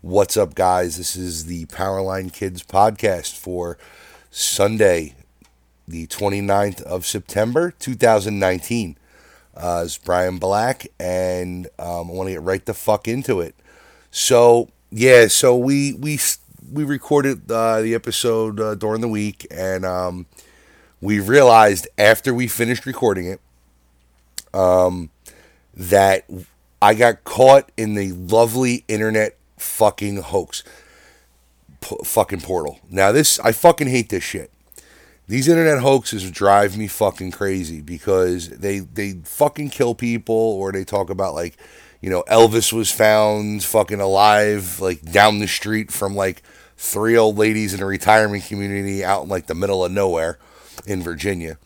What's up, guys? This is the Powerline Kids podcast for Sunday, the 29th of September, 2019. Uh, it's Brian Black, and um, I want to get right the fuck into it. So, yeah, so we we we recorded uh, the episode uh, during the week, and um, we realized after we finished recording it um, that I got caught in the lovely internet fucking hoax. P- fucking portal. Now this I fucking hate this shit. These internet hoaxes drive me fucking crazy because they they fucking kill people or they talk about like, you know, Elvis was found fucking alive like down the street from like three old ladies in a retirement community out in like the middle of nowhere in Virginia.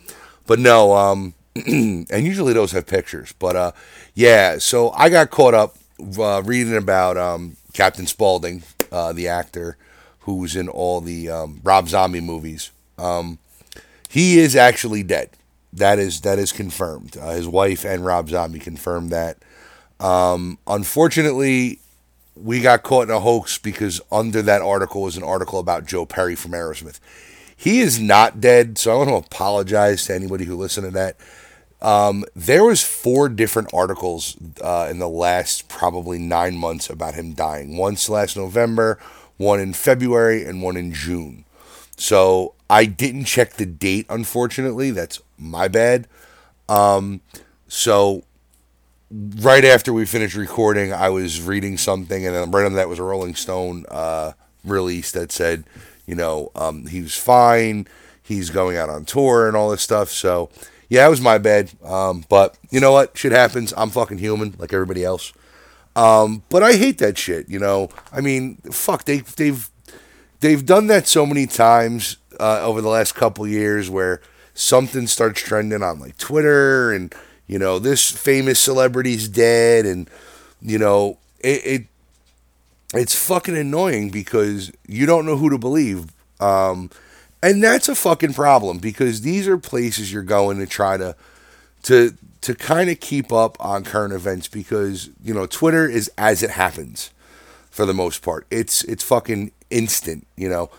But no, um and usually those have pictures. But uh yeah, so I got caught up uh, reading about um Captain Spaulding, uh, the actor who's in all the um, Rob Zombie movies. Um, he is actually dead. That is that is confirmed. Uh, his wife and Rob Zombie confirmed that. Um, unfortunately, we got caught in a hoax because under that article was an article about Joe Perry from Aerosmith. He is not dead, so I want to apologize to anybody who listened to that. Um, there was four different articles uh, in the last probably nine months about him dying. Once last November, one in February, and one in June. So I didn't check the date, unfortunately. That's my bad. Um, so right after we finished recording, I was reading something, and then right under that was a Rolling Stone uh, release that said, you know, um, he was fine. He's going out on tour and all this stuff. So yeah, it was my bad. Um, but you know what? Shit happens. I'm fucking human, like everybody else. Um, but I hate that shit. You know, I mean, fuck. They they've they've done that so many times uh, over the last couple years, where something starts trending on like Twitter, and you know, this famous celebrity's dead, and you know, it, it it's fucking annoying because you don't know who to believe. Um, and that's a fucking problem because these are places you're going to try to to to kind of keep up on current events because you know Twitter is as it happens for the most part. It's it's fucking instant, you know.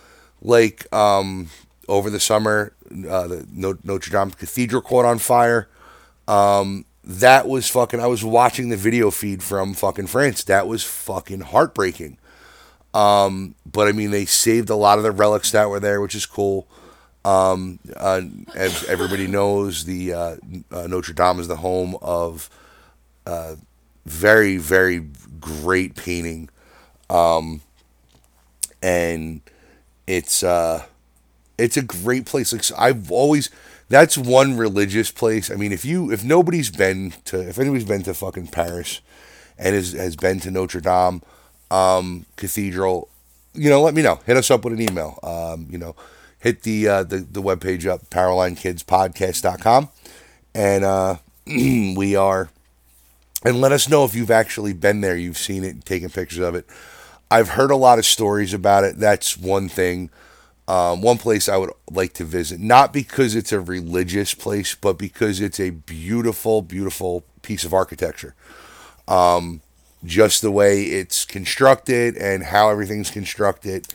Like um, over the summer, uh, the Notre Dame Cathedral caught on fire. Um, that was fucking. I was watching the video feed from fucking France. That was fucking heartbreaking. Um, but I mean, they saved a lot of the relics that were there, which is cool. Um, uh, as everybody knows, the uh, uh, Notre Dame is the home of uh, very, very great painting, um, and it's uh, it's a great place. Like I've always, that's one religious place. I mean, if you if nobody's been to if anybody's been to fucking Paris and has has been to Notre Dame um, Cathedral, you know, let me know. Hit us up with an email. Um, you know, hit the uh, the the webpage up powerlinekidspodcast.com and uh, we are and let us know if you've actually been there, you've seen it, taken pictures of it. I've heard a lot of stories about it. That's one thing. Um, one place I would like to visit, not because it's a religious place, but because it's a beautiful, beautiful piece of architecture. Um, just the way it's constructed and how everything's constructed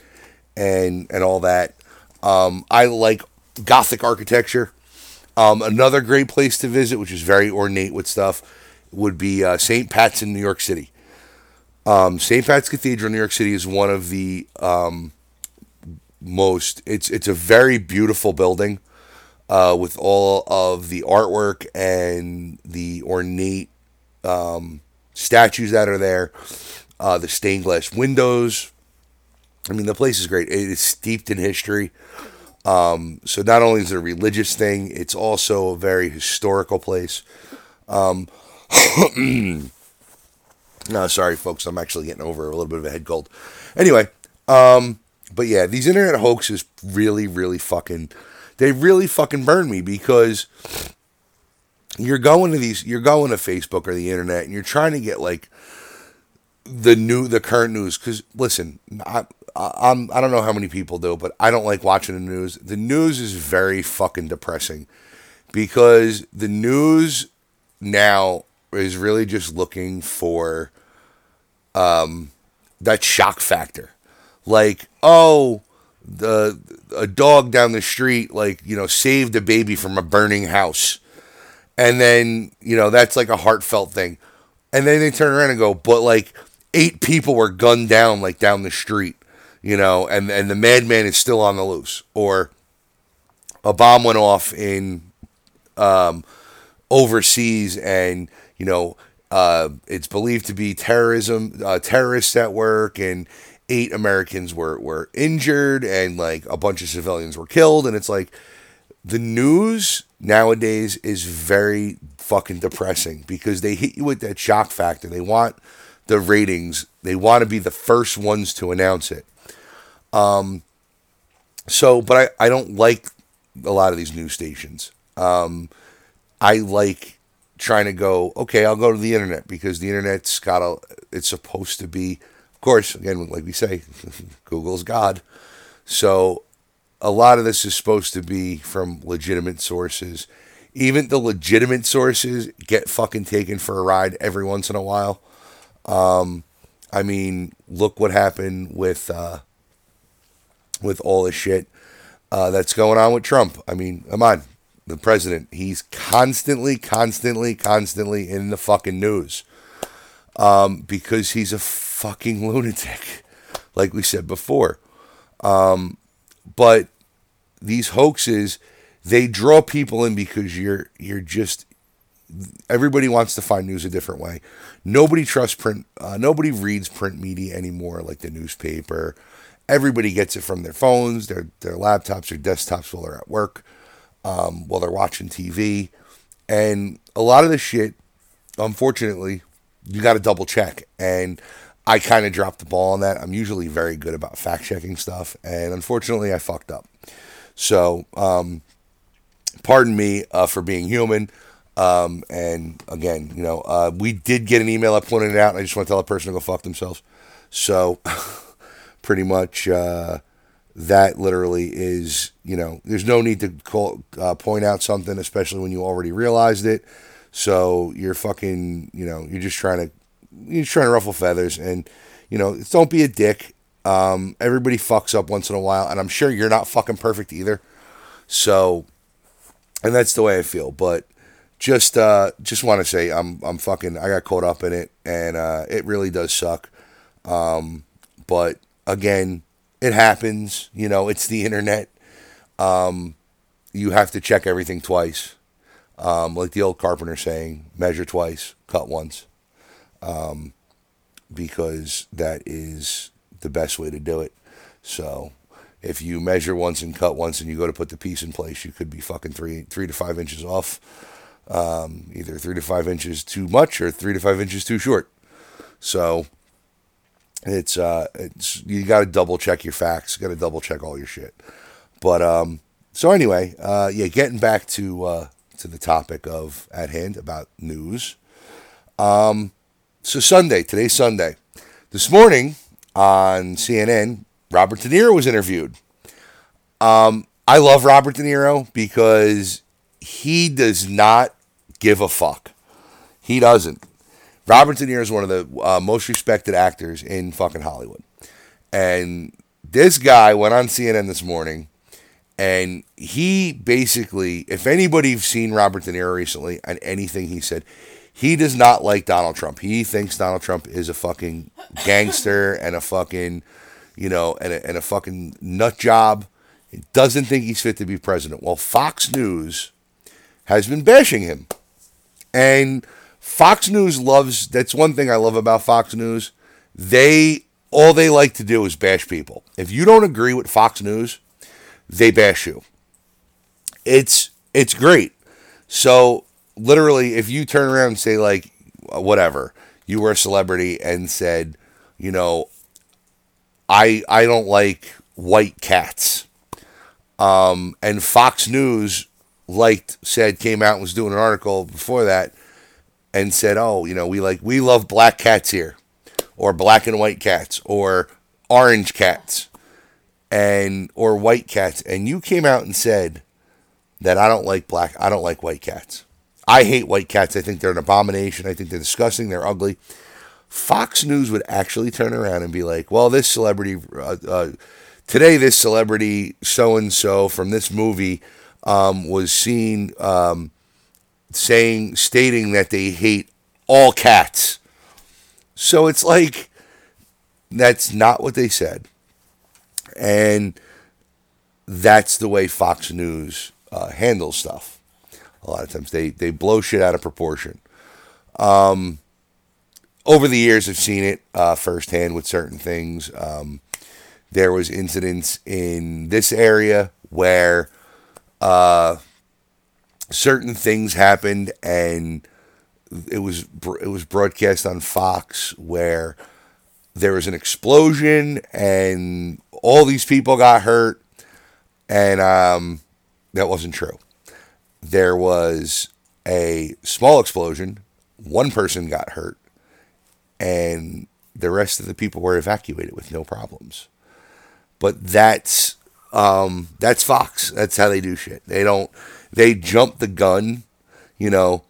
and and all that. Um, I like Gothic architecture. Um, another great place to visit, which is very ornate with stuff, would be uh, St. Pat's in New York City. Um, St. Pat's Cathedral in New York City is one of the um, most. It's it's a very beautiful building uh, with all of the artwork and the ornate um, statues that are there, uh, the stained glass windows. I mean, the place is great. It is steeped in history. Um, so not only is it a religious thing, it's also a very historical place. Um, no, sorry, folks. I'm actually getting over a little bit of a head cold. Anyway, um, but yeah, these internet hoaxes really, really fucking, they really fucking burn me because you're going to these, you're going to Facebook or the internet and you're trying to get like the new, the current news. Because listen, I, I, I'm, I don't know how many people do, but I don't like watching the news. The news is very fucking depressing because the news now is really just looking for um, that shock factor. Like, oh, the a dog down the street like, you know, saved a baby from a burning house. And then, you know, that's like a heartfelt thing. And then they turn around and go, but like eight people were gunned down like down the street, you know, and and the madman is still on the loose or a bomb went off in um, overseas and you know uh, it's believed to be terrorism, uh, terrorists at work, and eight Americans were were injured, and like a bunch of civilians were killed, and it's like the news nowadays is very fucking depressing because they hit you with that shock factor. They want the ratings. They want to be the first ones to announce it. Um. So, but I I don't like a lot of these news stations. Um, I like trying to go, okay, I'll go to the internet because the internet's got a, it's supposed to be, of course, again, like we say, Google's God. So a lot of this is supposed to be from legitimate sources. Even the legitimate sources get fucking taken for a ride every once in a while. Um, I mean, look what happened with uh, with all the shit uh, that's going on with Trump. I mean, come on, the president. He's constantly, constantly, constantly in the fucking news um, because he's a fucking lunatic, like we said before. Um, but these hoaxes, they draw people in because you're you're just everybody wants to find news a different way. Nobody trusts print. Uh, nobody reads print media anymore, like the newspaper. Everybody gets it from their phones, their their laptops, their desktops while they're at work um, while they're watching TV. And a lot of the shit, unfortunately, you got to double check. And I kind of dropped the ball on that. I'm usually very good about fact checking stuff. And unfortunately, I fucked up. So, um, pardon me uh, for being human. Um, and again, you know, uh, we did get an email. I pointed it out, and I just want to tell a person to go fuck themselves. So, pretty much, uh, that literally is, you know, there's no need to call, uh, point out something, especially when you already realized it. So you're fucking, you know, you're just trying to, you're trying to ruffle feathers, and you know, don't be a dick. Um, everybody fucks up once in a while, and I'm sure you're not fucking perfect either. So, and that's the way I feel. But just, uh, just want to say, I'm, I'm fucking, I got caught up in it, and uh, it really does suck. Um, but again, it happens. You know, it's the internet. Um, you have to check everything twice. Um, like the old carpenter saying, measure twice, cut once. Um, because that is the best way to do it. So if you measure once and cut once and you go to put the piece in place, you could be fucking three three to five inches off. Um, either three to five inches too much or three to five inches too short. So it's uh it's you got to double check your facts you got to double check all your shit but um so anyway uh yeah getting back to uh to the topic of at hand about news um so sunday today's sunday. This morning on cnn robert de niro was interviewed. Um i love robert de niro because he does not give a fuck. He doesn't. Robert De Niro is one of the uh, most respected actors in fucking Hollywood. And this guy went on CNN this morning and he basically, if anybody's seen Robert De Niro recently and anything he said, he does not like Donald Trump. He thinks Donald Trump is a fucking gangster and a fucking, you know, and a, and a fucking nut job. He doesn't think he's fit to be president. Well, Fox News has been bashing him. And Fox News loves that's one thing I love about Fox News. They all they like to do is bash people. If you don't agree with Fox News, they bash you. It's it's great. So literally if you turn around and say like whatever, you were a celebrity and said, you know, I I don't like white cats. Um, and Fox News liked said came out and was doing an article before that and said, "Oh, you know, we like we love black cats here, or black and white cats, or orange cats, and or white cats," and you came out and said that I don't like black, I don't like white cats. I hate white cats. I think they're an abomination. I think they're disgusting. They're ugly. Fox News would actually turn around and be like, well, this celebrity, uh, uh, today, this celebrity so and so from this movie um, was seen um, saying, stating that they hate all cats. So it's like, that's not what they said. And that's the way Fox News uh, handles stuff. A lot of times they, they blow shit out of proportion. Um, over the years, I've seen it uh, firsthand with certain things. Um, there was incidents in this area where uh, certain things happened, and it was it was broadcast on Fox where there was an explosion and all these people got hurt, and um, that wasn't true. There was a small explosion. One person got hurt and the rest of the people were evacuated with no problems. But that's um, that's Fox. That's how they do shit. They don't they jump the gun, you know.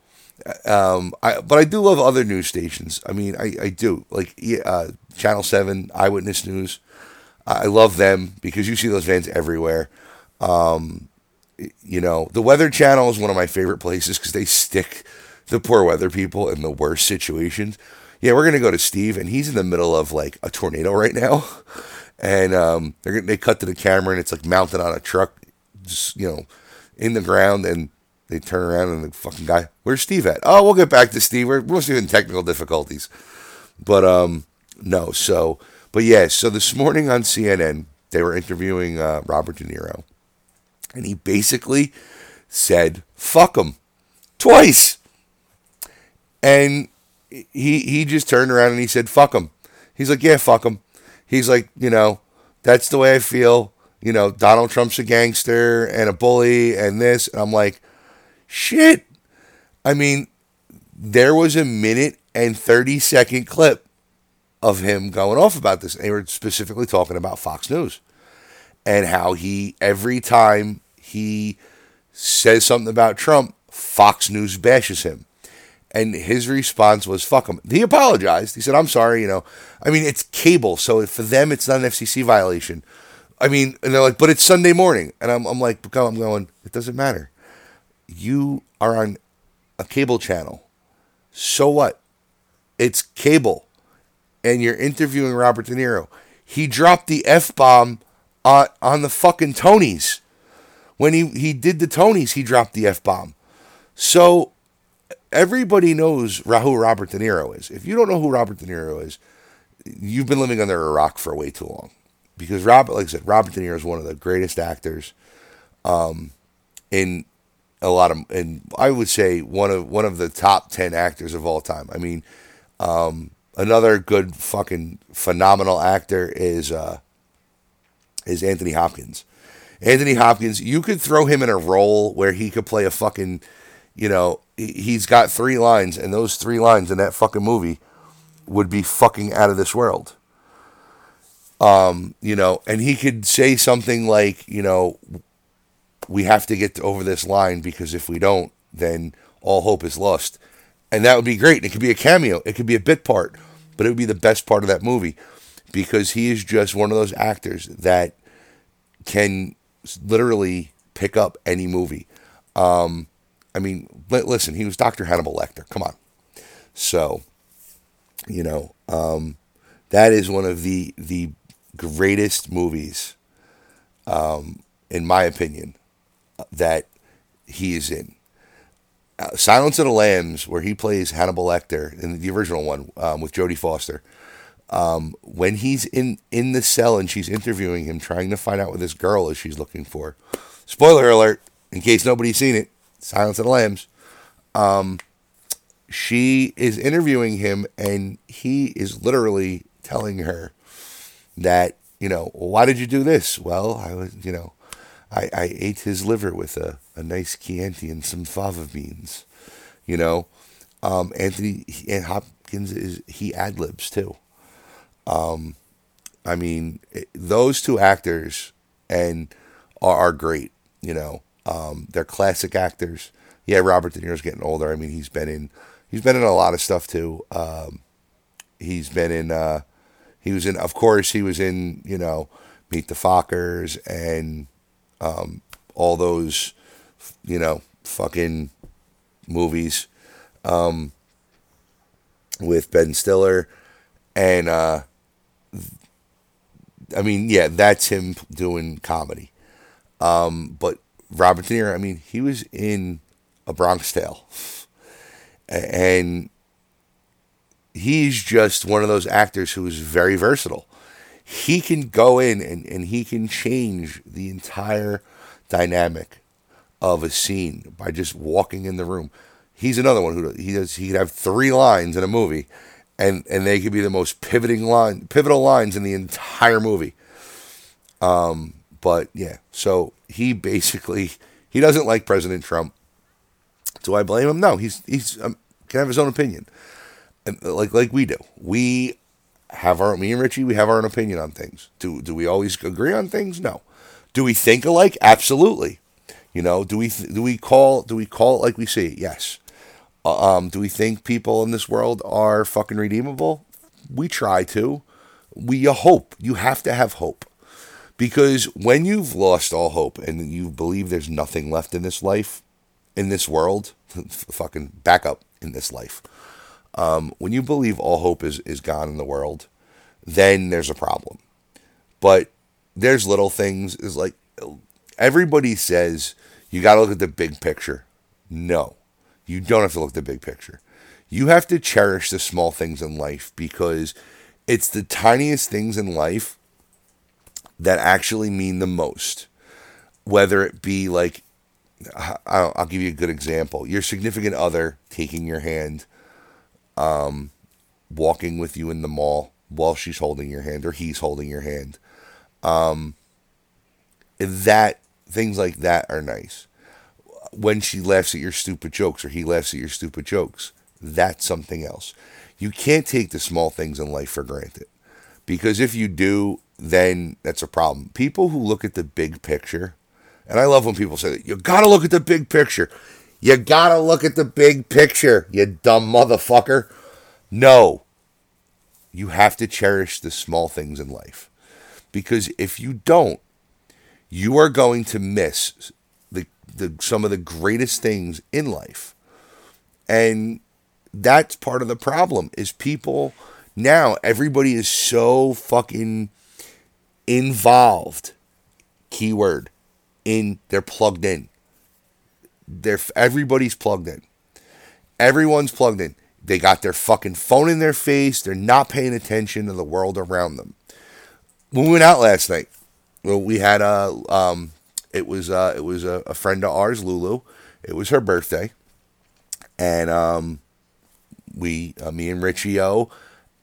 Um, I, but I do love other news stations. I mean, I, I do like uh, Channel Seven, Eyewitness News. I love them because you see those vans everywhere. Um, you know, the Weather Channel is one of my favorite places because they stick the poor weather people in the worst situations yeah, we're gonna go to Steve, and he's in the middle of like a tornado right now, and um, they they cut to the camera, and it's like mounted on a truck, just you know, in the ground, and they turn around, and the fucking guy, where's Steve at? Oh, we'll get back to Steve. We're mostly in technical difficulties, but um, no, so, but yeah, so this morning on CNN, they were interviewing uh, Robert De Niro, and he basically said, "Fuck him," twice, and he he just turned around and he said, "Fuck him." He's like, "Yeah, fuck him." He's like, you know, that's the way I feel. You know, Donald Trump's a gangster and a bully and this. And I'm like, shit. I mean, there was a minute and 30 second clip of him going off about this. And they were specifically talking about Fox News and how he, every time he says something about Trump, Fox News bashes him. And his response was, fuck him. He apologized. He said, I'm sorry, you know. I mean, it's cable, so for them, it's not an FCC violation. I mean, and they're like, but it's Sunday morning. And I'm, I'm like, I'm going, it doesn't matter. You are on a cable channel. So what? It's cable. And you're interviewing Robert De Niro. He dropped the F bomb on, on the fucking Tonys. When he, he did the Tonys, he dropped the F bomb. So everybody knows who Robert De Niro is. If you don't know who Robert De Niro is, you've been living under a rock for way too long. Because Robert, like I said, Robert De Niro is one of the greatest actors, um, in a lot of, and I would say one of one of the top ten actors of all time. I mean, um, another good fucking phenomenal actor is uh, is Anthony Hopkins. Anthony Hopkins, you could throw him in a role where he could play a fucking you know, he's got three lines, and those three lines in that fucking movie would be fucking out of this world. Um, you know, and he could say something like, you know, we have to get over this line because if we don't, then all hope is lost. And that would be great. It could be a cameo, it could be a bit part, but it would be the best part of that movie because he is just one of those actors that can literally pick up any movie. Um, I mean, listen, he was Dr. Hannibal Lecter. Come on. So, you know, um, that is one of the the greatest movies, um, in my opinion, that he is in. Uh, Silence of the Lambs, where he plays Hannibal Lecter in the original one um, with Jodie Foster. Um, when he's in in the cell and she's interviewing him, trying to find out what this girl is she's looking for. Spoiler alert! In case nobody's seen it, Silence of the Lambs. Um, she is interviewing him, and he is literally telling her that, you know, why did you do this? Well, I was, you know, I, I ate his liver with a, a nice Chianti and some fava beans. You know, um, Anthony and Hopkins is he ad libs too. Um, I mean, those two actors and are, are great. You know, um, they're classic actors. Yeah, Robert De Niro's getting older. I mean, he's been in he's been in a lot of stuff too. Um, He's been in. Uh, he was in. Of course, he was in. You know, Meet the Fockers and um, all those. You know, fucking movies um, with Ben Stiller, and uh, I mean, yeah, that's him doing comedy. Um, but Robert De Niro, I mean, he was in A Bronx Tale, and he's just one of those actors who is very versatile. He can go in and, and he can change the entire dynamic of a scene by just walking in the room. He's another one who he does. He could have three lines in a movie, and and they could be the most pivoting line, pivotal lines in the entire movie. Um, but yeah, so he basically he doesn't like President Trump. Do I blame him? No, he's he's um, can have his own opinion, and uh, like like we do. We have our me and Richie. We have our own opinion on things. Do do we always agree on things? No. Do we think alike? Absolutely. You know, do we do we call do we call it like we see it? Yes. Uh, um, do we think people in this world are fucking redeemable? We try to. We hope. You have to have hope. Because when you've lost all hope and you believe there's nothing left in this life, in this world, fucking back up in this life. Um, when you believe all hope is, is gone in the world, then there's a problem. But there's little things, is like everybody says you got to look at the big picture. No, you don't have to look at the big picture. You have to cherish the small things in life because it's the tiniest things in life that actually mean the most. Whether it be like, I'll, give you a good example your significant other taking your hand, um, walking with you in the mall while she's holding your hand or he's holding your hand. Um, that things like that are nice. When she laughs at your stupid jokes or he laughs at your stupid jokes, that's something else. You can't take the small things in life for granted. Because if you do, then that's a problem. People who look at the big picture, and I love when people say that, you gotta look at the big picture. You gotta look at the big picture, you dumb motherfucker. No. You have to cherish the small things in life. Because if you don't, you are going to miss the, some of the greatest things in life. And that's part of the problem is people now everybody is so fucking involved. Keyword. In they're plugged in. They're everybody's plugged in. Everyone's plugged in. They got their fucking phone in their face. They're not paying attention to the world around them. When we went out last night, well, we had a um, it was uh, it was a, a friend of ours, Lulu. It was her birthday, and um, we, uh, me and Richie O,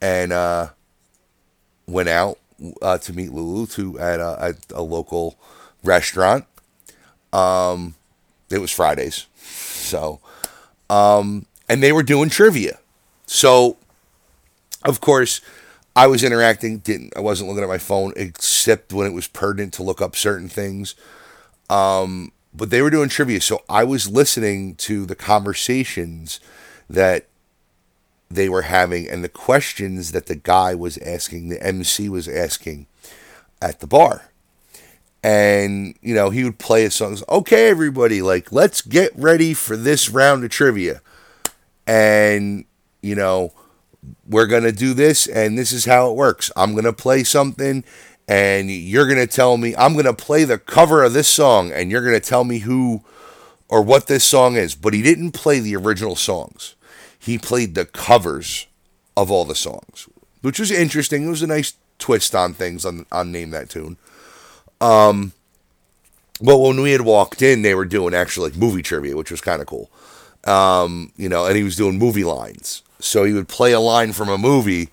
and uh, went out uh, to meet Lulu to at a, at a local restaurant. Um, it was Fridays, so um, and they were doing trivia. So, of course, I was interacting. Didn't I wasn't looking at my phone except when it was pertinent to look up certain things. Um, but they were doing trivia, so I was listening to the conversations that they were having and the questions that the guy was asking, the MC was asking at the bar. And, you know, he would play his songs. Okay, everybody, like, let's get ready for this round of trivia. And, you know, we're going to do this, and this is how it works. I'm going to play something, and you're going to tell me, I'm going to play the cover of this song, and you're going to tell me who or what this song is. But he didn't play the original songs he played the covers of all the songs, which was interesting. It was a nice twist on things on on Name That Tune. Um, but when we had walked in, they were doing actually like movie trivia, which was kind of cool. Um, you know, and he was doing movie lines. So he would play a line from a movie,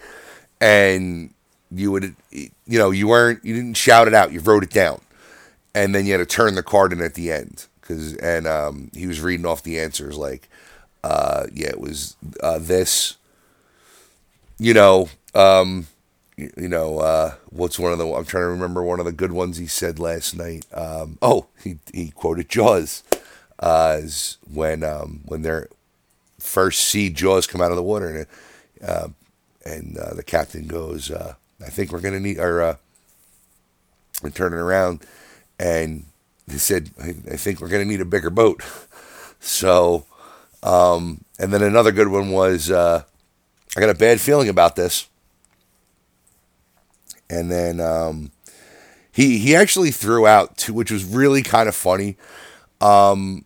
and you would, you know, you weren't, you didn't shout it out, you wrote it down, and then you had to turn the card in at the end because, and um, he was reading off the answers like, uh, yeah, it was uh, this. You know, um, you, you know, uh, what's one of the? I'm trying to remember one of the good ones he said last night. Um, oh, he he quoted Jaws, uh, as when um, when they're first see Jaws come out of the water, and uh, and uh, the captain goes, "I think we're gonna need," or uh, and turning around, and he said, I, I think we're gonna need a bigger boat." so, um, and then another good one was, uh, "I got a bad feeling about this," and then um, he he actually threw out two, which was really kind of funny. Um,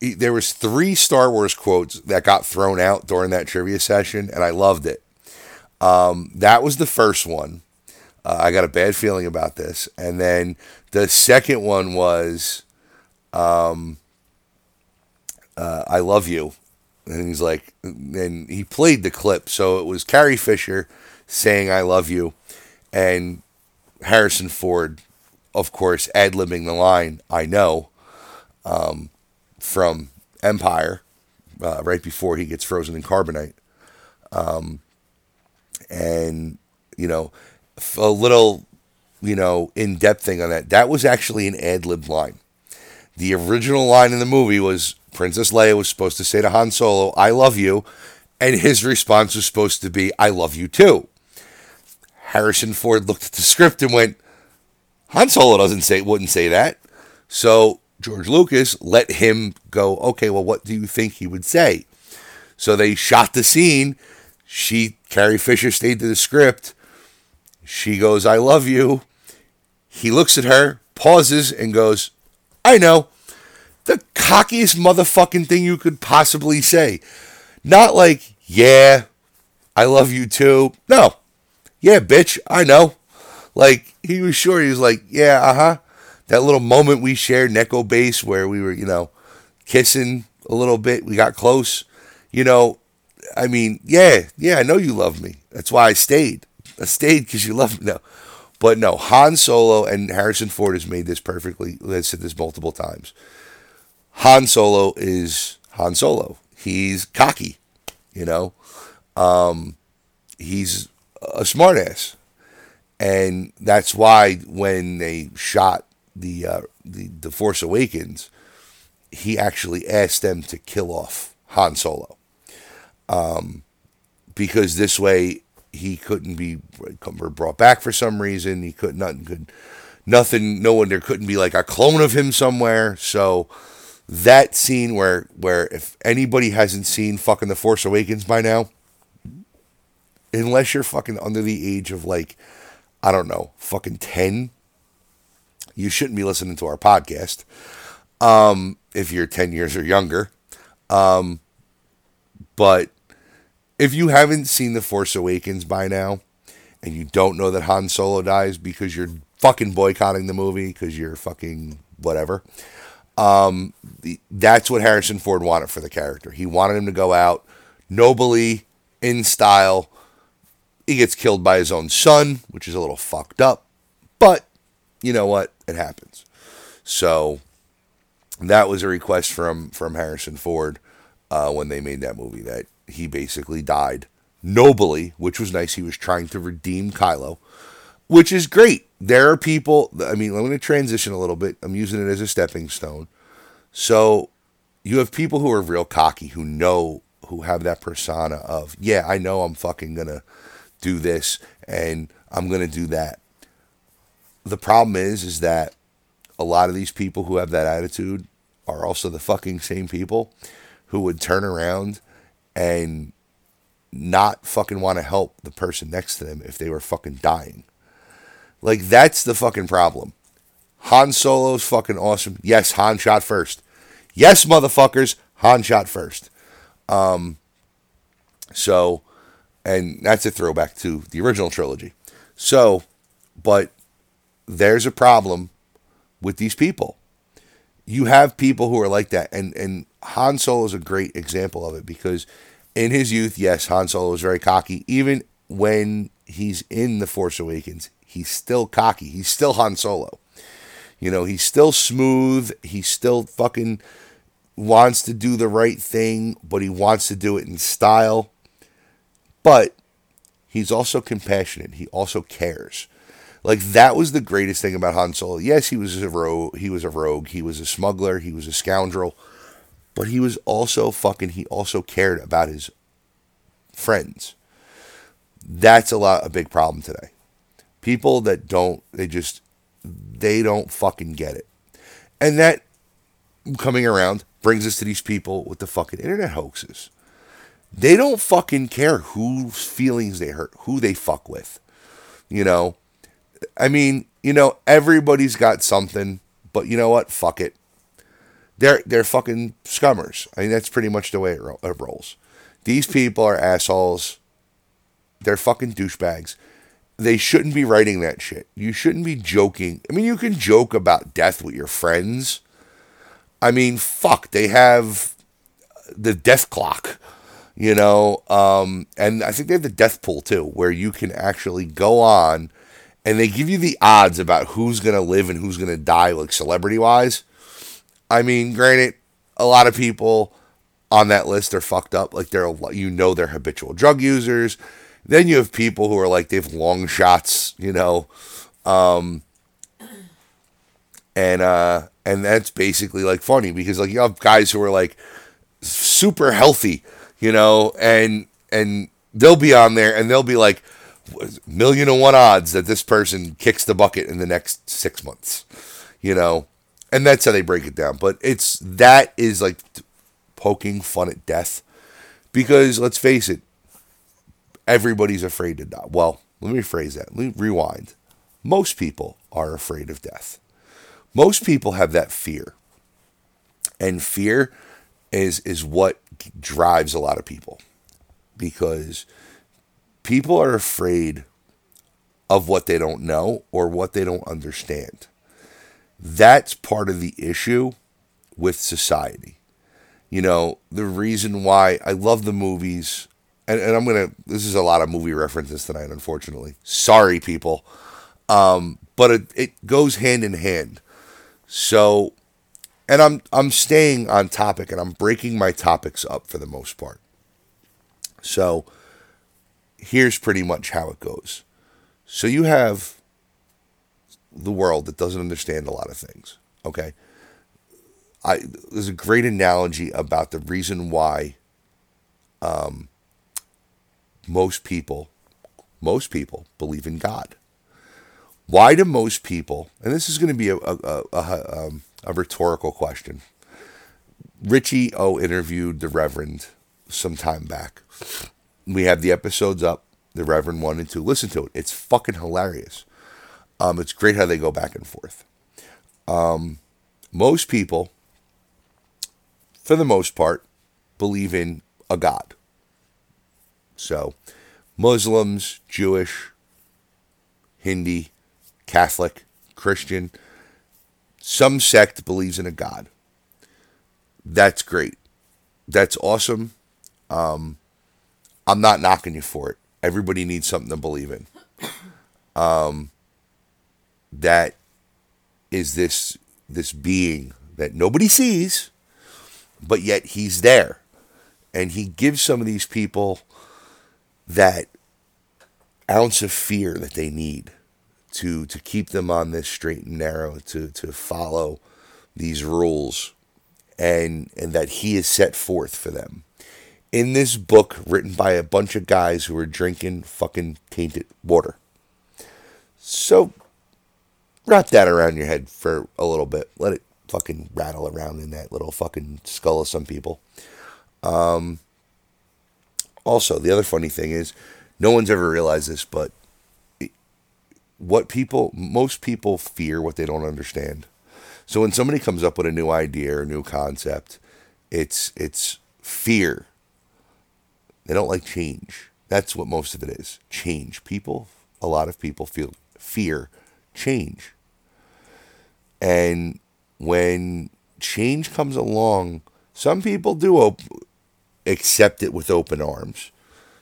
there was three Star Wars quotes that got thrown out during that trivia session, and I loved it. Um, that was the first one. Uh, I got a bad feeling about this, and then the second one was, um, uh, "I love you," and he's like, and he played the clip, so it was Carrie Fisher saying "I love you," and Harrison Ford, of course, ad libbing the line "I know." Um, from Empire, uh, right before he gets frozen in carbonite. Um, and, you know, a little, you know, in depth thing on that. That was actually an ad lib line. The original line in the movie was Princess Leia was supposed to say to Han Solo, I love you. And his response was supposed to be, I love you too. Harrison Ford looked at the script and went, Han Solo doesn't say, wouldn't say that. So George Lucas let him go, okay, well, what do you think he would say? So they shot the scene. She, Carrie Fisher, stayed to the script. She goes, I love you. He looks at her, pauses, and goes, I know. The cockiest motherfucking thing you could possibly say. Not like, yeah, I love you too. No. Yeah, bitch, I know. Like, he was sure. He was like, yeah, uh huh that little moment we shared, Neko Base, where we were, you know, kissing a little bit. We got close. You know, I mean, yeah, yeah, I know you love me. That's why I stayed. I stayed because you love me. No. But no, Han Solo and Harrison Ford has made this perfectly. I've said this multiple times. Han Solo is Han Solo. He's cocky, you know. Um, he's a smartass, and that's why when they shot the uh, the the Force Awakens, he actually asked them to kill off Han Solo, um, because this way he couldn't be brought back for some reason. He could nothing could nothing. No one there couldn't be like a clone of him somewhere. So that scene where where if anybody hasn't seen fucking the Force Awakens by now, unless you're fucking under the age of like I don't know, fucking ten you shouldn't be listening to our podcast um, if you're 10 years or younger. Um, but if you haven't seen The Force Awakens by now, and you don't know that Han Solo dies because you're fucking boycotting the movie because you're fucking whatever, um, that's what Harrison Ford wanted for the character. He wanted him to go out nobly, in style. He gets killed by his own son, which is a little fucked up, but you know what? It happens. So that was a request from from Harrison Ford uh, when they made that movie that he basically died nobly, which was nice. He was trying to redeem Kylo, which is great. There are people. I mean, I'm going to transition a little bit. I'm using it as a stepping stone. So you have people who are real cocky, who know, who have that persona of, yeah, I know I'm fucking gonna do this and I'm gonna do that the problem is is that a lot of these people who have that attitude are also the fucking same people who would turn around and not fucking want to help the person next to them if they were fucking dying. Like that's the fucking problem. Han Solo's fucking awesome. Yes, Han shot first. Yes, motherfuckers, Han shot first. Um so and that's a throwback to the original trilogy. So, but there's a problem with these people. You have people who are like that, and and Han Solo is a great example of it because in his youth, yes, Han Solo was very cocky. Even when he's in the Force Awakens, he's still cocky. He's still Han Solo. You know, he's still smooth. He still fucking wants to do the right thing, but he wants to do it in style. But he's also compassionate. He also cares. Like that was the greatest thing about Han Solo. Yes, he was a rogue. He was a rogue. He was a smuggler. He was a scoundrel. But he was also fucking. He also cared about his friends. That's a lot a big problem today. People that don't they just they don't fucking get it. And that coming around brings us to these people with the fucking internet hoaxes. They don't fucking care whose feelings they hurt, who they fuck with. You know, I mean, you know, everybody's got something, but you know what? Fuck it. They're they're fucking scummers. I mean, that's pretty much the way it, ro- it rolls. These people are assholes. They're fucking douchebags. They shouldn't be writing that shit. You shouldn't be joking. I mean, you can joke about death with your friends. I mean, fuck, they have the death clock, you know, um, and I think they have the death pool too, where you can actually go on and they give you the odds about who's going to live and who's going to die, like celebrity wise. I mean, granted, a lot of people on that list are fucked up. Like they're, you know, they're habitual drug users. Then you have people who are like they've long shots, you know, um, and uh, and that's basically like funny because like you have guys who are like super healthy, you know, and and they'll be on there and they'll be like million and one odds that this person kicks the bucket in the next six months, you know, and that's how they break it down. But it's that is like poking fun at death because let's face it, everybody's afraid to die. Well, let me phrase that. Let me rewind. Most people are afraid of death. Most people have that fear. And fear is is what drives a lot of people because people are afraid of what they don't know or what they don't understand. That's part of the issue with society. You know, the reason why I love the movies, and, and I'm going to, this is a lot of movie references tonight, unfortunately. Sorry, people. Um, but it, it goes hand in hand. So, and I'm I'm staying on topic and I'm breaking my topics up for the most part. So, here's pretty much how it goes. So you have the world that doesn't understand a lot of things, okay? I there's a great analogy about the reason why um, most people most people believe in God. Why do most people, and this is going to be a, a, a, a, um, a rhetorical question. Richie O interviewed the Reverend some time back. We have the episodes up, the Reverend 1 and 2. Listen to it. It's fucking hilarious. Um, it's great how they go back and forth. Um, most people, for the most part, believe in a God. So, Muslims, Jewish, Hindi, Catholic, Christian, some sect believes in a God. That's great. That's awesome. Um, I'm not knocking you for it. Everybody needs something to believe in. Um, that is this this being that nobody sees, but yet he's there, and he gives some of these people that ounce of fear that they need to to keep them on this straight and narrow to to follow these rules and and that he has set forth for them. In this book written by a bunch of guys who are drinking fucking tainted water. So wrap that around your head for a little bit let it fucking rattle around in that little fucking skull of some people um also the other funny thing is no one's ever realized this but what people most people fear what they don't understand. So when somebody comes up with a new idea or a new concept, it's it's fear. They don't like change. That's what most of it is. Change. People, a lot of people feel fear change. And when change comes along, some people do op- accept it with open arms.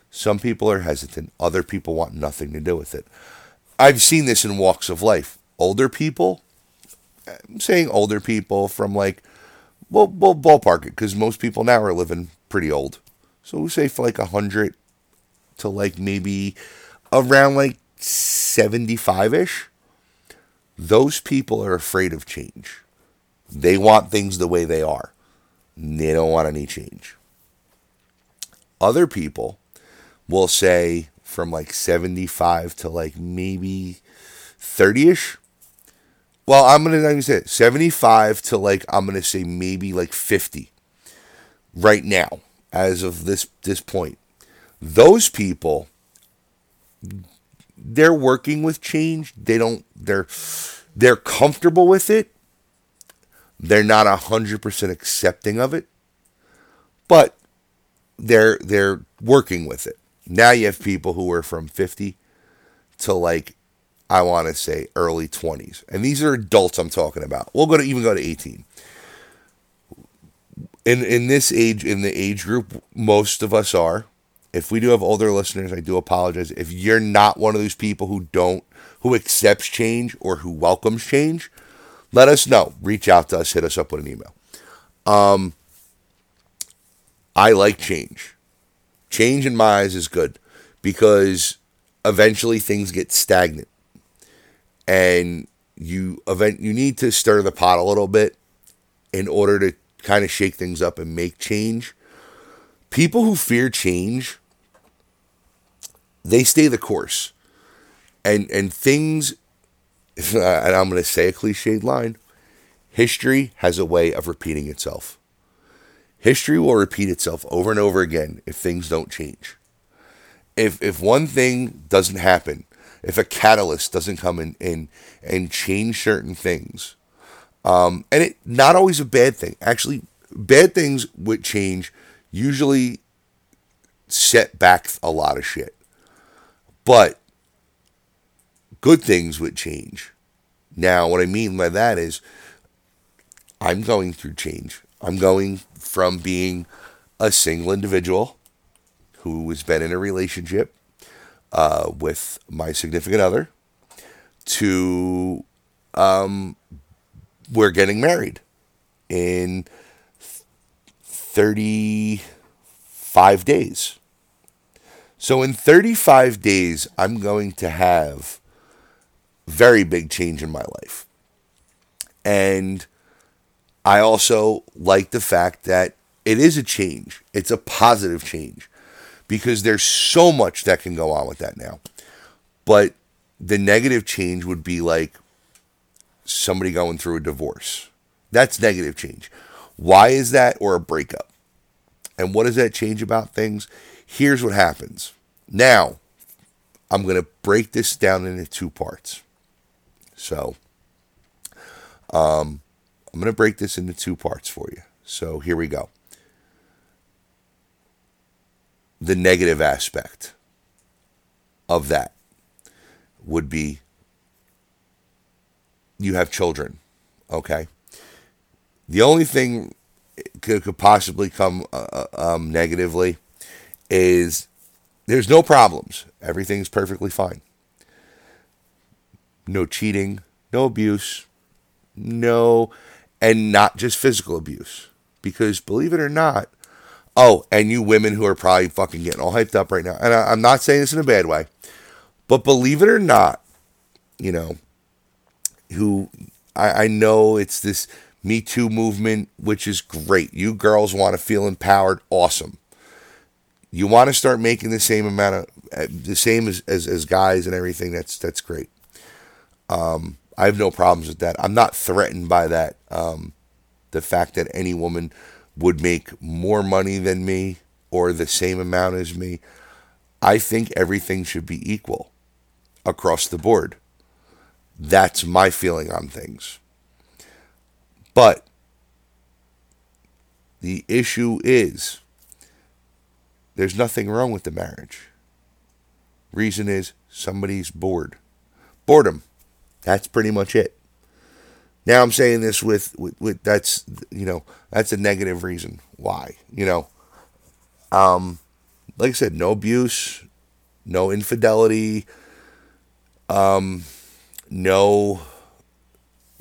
Some people are hesitant. Other people want nothing to do with it. I've seen this in walks of life. Older people, I'm saying older people from like, well, well ballpark it because most people now are living pretty old. So we say for like a hundred to like maybe around like seventy-five ish. Those people are afraid of change. They want things the way they are. They don't want any change. Other people will say from like 75 to like maybe 30 ish. Well, I'm going to say it, 75 to like, I'm going to say maybe like 50 right now as of this this point. Those people they're working with change. They don't they're they're comfortable with it. They're not 100% accepting of it. But they're they're working with it. Now you have people who are from 50 to like I want to say early 20s. And these are adults I'm talking about. We'll go to even go to 18 in in this age in the age group most of us are if we do have older listeners i do apologize. If you're not one of those people who don't who accepts change or who welcomes change let us know. Reach out to us. Hit us up with an email. Um i like change. Change in my eyes is good because eventually things get stagnant. And you event you need to stir the pot a little bit in order to kind of shake things up and make change. People who fear change, they stay the course. And and things and I'm going to say a cliched line, history has a way of repeating itself. History will repeat itself over and over again if things don't change. If if one thing doesn't happen, if a catalyst doesn't come in, in and change certain things, um, and it not always a bad thing. Actually, bad things with change usually set back a lot of shit. But good things would change. Now, what I mean by that is I'm going through change. I'm going from being a single individual who has been in a relationship uh, with my significant other to um, we're getting married in 35 days. So in 35 days, I'm going to have very big change in my life. And I also like the fact that it is a change. It's a positive change because there's so much that can go on with that now. But the negative change would be like somebody going through a divorce. That's negative change. Why is that or a breakup? And what does that change about things? Here's what happens. Now, I'm going to break this down into two parts. So, um, I'm going to break this into two parts for you. So, here we go. The negative aspect of that would be you have children, okay? The only thing could, could possibly come uh, uh, um, negatively is there's no problems. Everything's perfectly fine. No cheating, no abuse, no, and not just physical abuse. Because believe it or not, oh, and you women who are probably fucking getting all hyped up right now, and I, I'm not saying this in a bad way, but believe it or not, you know, who I, I know it's this Me Too movement, which is great. You girls want to feel empowered, awesome. You want to start making the same amount of uh, the same as, as, as guys and everything. That's that's great. Um, I have no problems with that. I'm not threatened by that. Um, the fact that any woman would make more money than me or the same amount as me. I think everything should be equal across the board. That's my feeling on things. But the issue is there's nothing wrong with the marriage. Reason is somebody's bored. Boredom. That's pretty much it. Now I'm saying this with, with, with that's you know that's a negative reason why you know um like I said no abuse no infidelity um no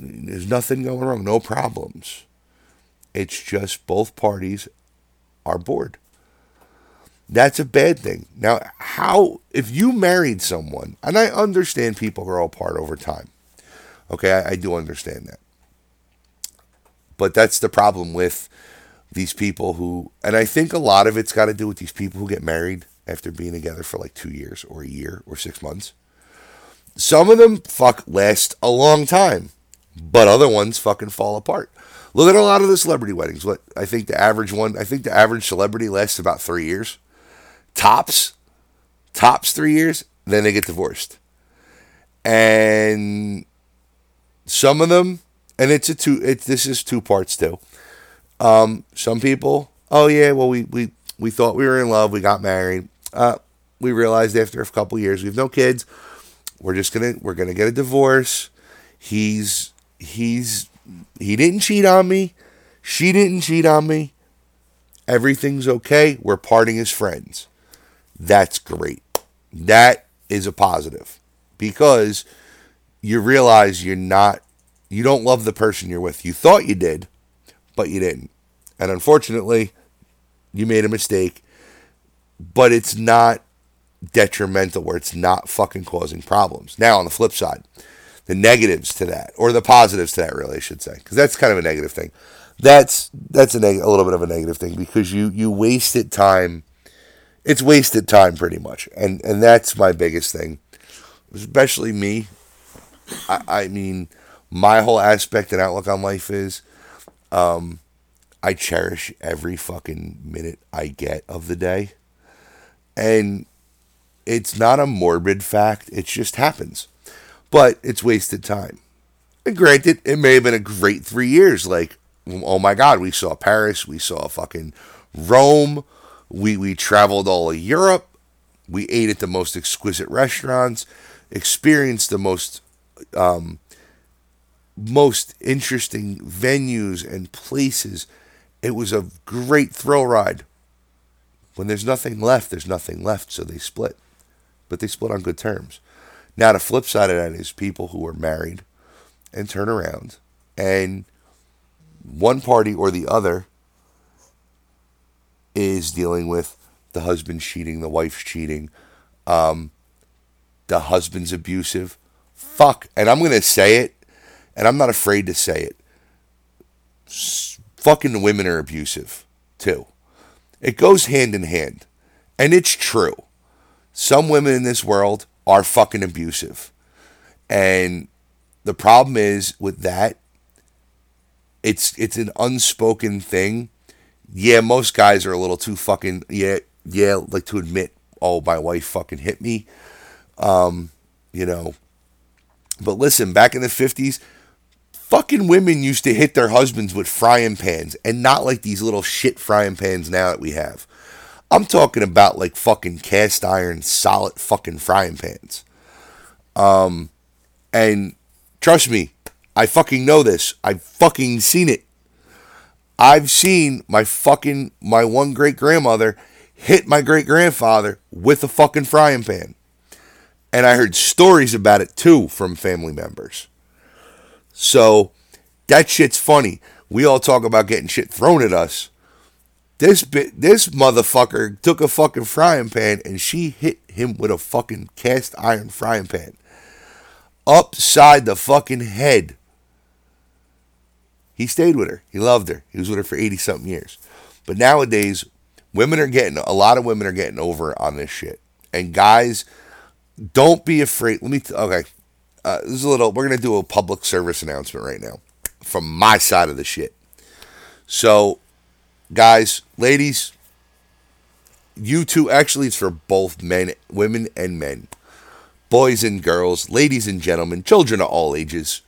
there's nothing going wrong, no problems. It's just both parties are bored. That's a bad thing. Now, how, if you married someone, and I understand people grow apart over time. Okay, I, I do understand that. But that's the problem with these people who, and I think a lot of it's got to do with these people who get married after being together for like two years or a year or six months. Some of them fuck last a long time, but other ones fucking fall apart. Look at a lot of the celebrity weddings. What I think the average one, I think the average celebrity lasts about three years. Tops, tops three years, then they get divorced. And some of them, and it's a two. It this is two parts too. Um, some people, oh yeah, well we we we thought we were in love, we got married. Uh, we realized after a couple years we have no kids. We're just gonna we're gonna get a divorce. He's he's he didn't cheat on me. She didn't cheat on me. Everything's okay. We're parting as friends. That's great. That is a positive because you realize you're not, you don't love the person you're with. You thought you did, but you didn't. And unfortunately, you made a mistake, but it's not detrimental where it's not fucking causing problems. Now, on the flip side, the negatives to that, or the positives to that, really, I should say, because that's kind of a negative thing. That's that's a, neg- a little bit of a negative thing because you you wasted time. It's wasted time pretty much, and and that's my biggest thing, especially me. I, I mean, my whole aspect and outlook on life is, um, I cherish every fucking minute I get of the day, and it's not a morbid fact. It just happens but it's wasted time. And granted, it may have been a great three years. Like, oh my God, we saw Paris, we saw fucking Rome, we we traveled all of Europe, we ate at the most exquisite restaurants, experienced the most um, most interesting venues and places. It was a great thrill ride. When there's nothing left, there's nothing left, so they split. But they split on good terms. Now, the flip side of that is people who are married and turn around and one party or the other is dealing with the husband cheating, the wife cheating, um, the husband's abusive. Fuck. And I'm going to say it, and I'm not afraid to say it. S- fucking women are abusive, too. It goes hand in hand. And it's true. Some women in this world are fucking abusive. And the problem is with that, it's it's an unspoken thing. Yeah, most guys are a little too fucking yeah, yeah, like to admit, oh, my wife fucking hit me. Um, you know. But listen, back in the 50s, fucking women used to hit their husbands with frying pans and not like these little shit frying pans now that we have. I'm talking about like fucking cast iron, solid fucking frying pans. Um, and trust me, I fucking know this. I've fucking seen it. I've seen my fucking my one great grandmother hit my great grandfather with a fucking frying pan. And I heard stories about it too from family members. So that shit's funny. We all talk about getting shit thrown at us. This bit, this motherfucker took a fucking frying pan and she hit him with a fucking cast iron frying pan upside the fucking head. He stayed with her. He loved her. He was with her for 80 something years. But nowadays, women are getting, a lot of women are getting over on this shit. And guys, don't be afraid. Let me, t- okay. Uh, this is a little, we're going to do a public service announcement right now from my side of the shit. So guys, ladies, you two, actually, it's for both men, women, and men, boys and girls, ladies and gentlemen, children of all ages.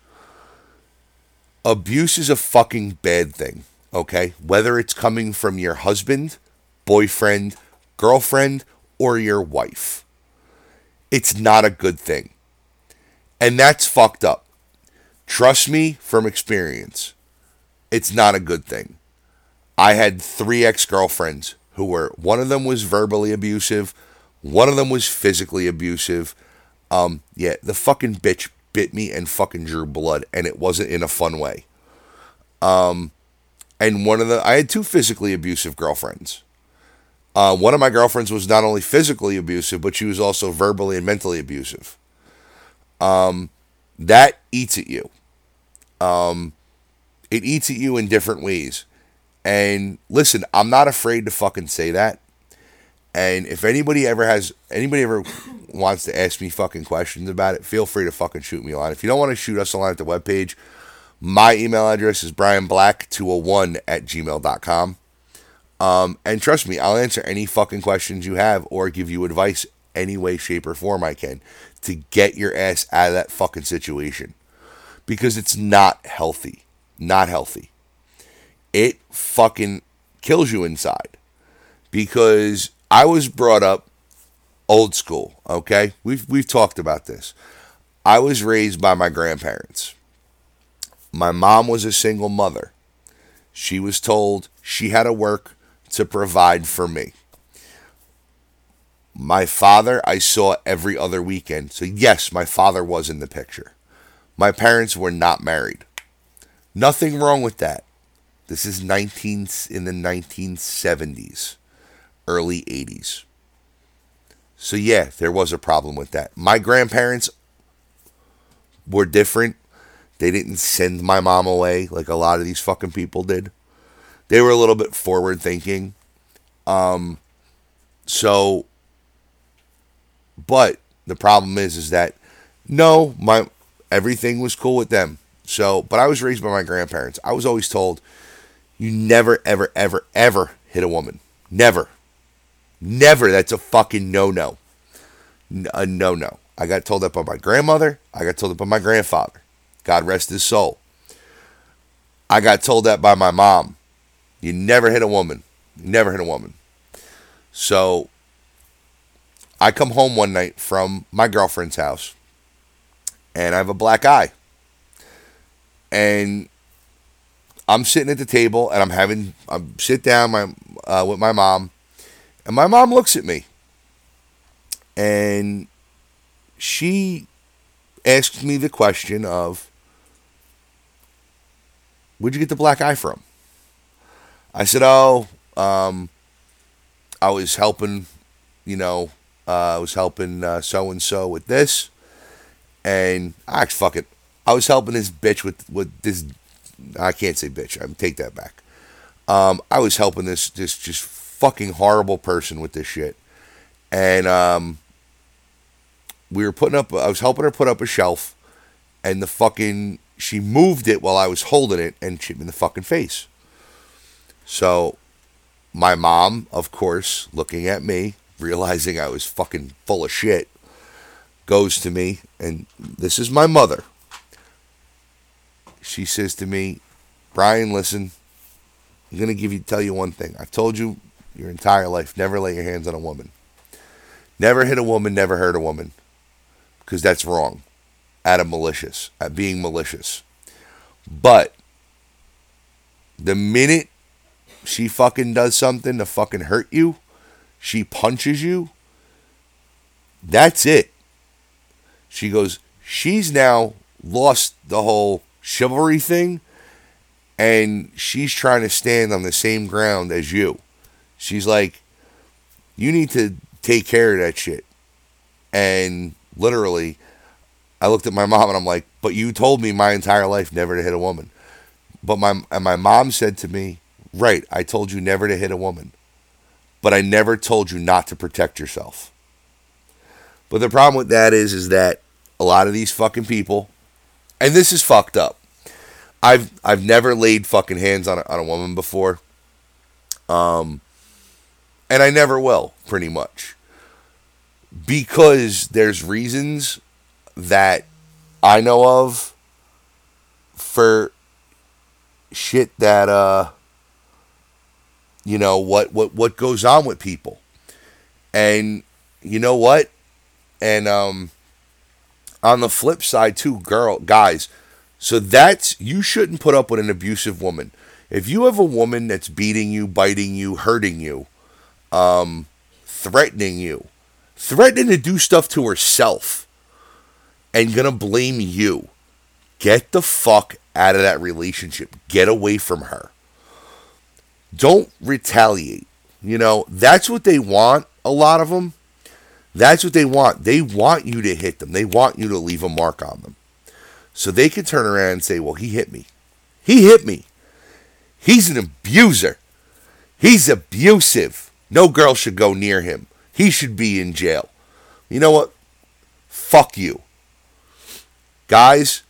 Abuse is a fucking bad thing, okay? Whether it's coming from your husband, boyfriend, girlfriend, or your wife. It's not a good thing. And that's fucked up. Trust me from experience. It's not a good thing. I had three ex girlfriends who were one of them was verbally abusive, one of them was physically abusive. Um, yeah, the fucking bitch bit me and fucking drew blood, and it wasn't in a fun way. Um, and one of the I had two physically abusive girlfriends. Uh, one of my girlfriends was not only physically abusive, but she was also verbally and mentally abusive. Um, that eats at you. Um, it eats at you in different ways. And listen, I'm not afraid to fucking say that. And if anybody ever has anybody ever wants to ask me fucking questions about it, feel free to fucking shoot me a line. If you don't want to shoot us a line at the webpage, my email address is brianblack201 at gmail.com. Um, and trust me, I'll answer any fucking questions you have or give you advice any way, shape, or form I can to get your ass out of that fucking situation. Because it's not healthy. Not healthy. It fucking kills you inside. Because I was brought up old school, okay? We've we've talked about this. I was raised by my grandparents. My mom was a single mother. She was told she had to work to provide for me. My father, I saw every other weekend. So, yes, my father was in the picture. My parents were not married. Nothing wrong with that. This is 19 in the 1970s, early 80s. So yeah, there was a problem with that. My grandparents were different. They didn't send my mom away like a lot of these fucking people did. They were a little bit forward thinking. Um so but the problem is is that no, my everything was cool with them. So, but I was raised by my grandparents. I was always told you never ever ever ever hit a woman. Never. Never. That's a fucking no no. A no no. I got told that by my grandmother. I got told that by my grandfather. God rest his soul. I got told that by my mom. You never hit a woman. You never hit a woman. So I come home one night from my girlfriend's house and I have a black eye. And I'm sitting at the table and I'm having I'm sit down my uh, with my mom and my mom looks at me and she asks me the question of, Where'd you get the black eye from? I said, Oh, um, I was helping, you know, uh, I was helping so and so with this. And I fuck it. I was helping this bitch with, with this. I can't say bitch. I take that back. Um, I was helping this this just fucking horrible person with this shit, and um, we were putting up. I was helping her put up a shelf, and the fucking she moved it while I was holding it and hit me in the fucking face. So, my mom, of course, looking at me, realizing I was fucking full of shit, goes to me, and this is my mother. She says to me, Brian, listen, I'm gonna give you tell you one thing. I've told you your entire life, never lay your hands on a woman. Never hit a woman, never hurt a woman because that's wrong at a malicious, at being malicious. But the minute she fucking does something to fucking hurt you, she punches you, that's it. She goes, she's now lost the whole chivalry thing and she's trying to stand on the same ground as you. She's like, you need to take care of that shit. And literally, I looked at my mom and I'm like, but you told me my entire life never to hit a woman. But my and my mom said to me, right, I told you never to hit a woman. But I never told you not to protect yourself. But the problem with that is is that a lot of these fucking people and this is fucked up. I've I've never laid fucking hands on a, on a woman before. Um and I never will, pretty much because there's reasons that I know of for shit that uh you know what what what goes on with people. And you know what? And um on the flip side too, girl guys, so that's you shouldn't put up with an abusive woman. If you have a woman that's beating you, biting you, hurting you, um, threatening you, threatening to do stuff to herself and gonna blame you. Get the fuck out of that relationship. Get away from her. Don't retaliate. You know, that's what they want, a lot of them. That's what they want. They want you to hit them, they want you to leave a mark on them. So they can turn around and say, well, he hit me. He hit me. He's an abuser. He's abusive. No girl should go near him. He should be in jail. You know what? Fuck you. Guys,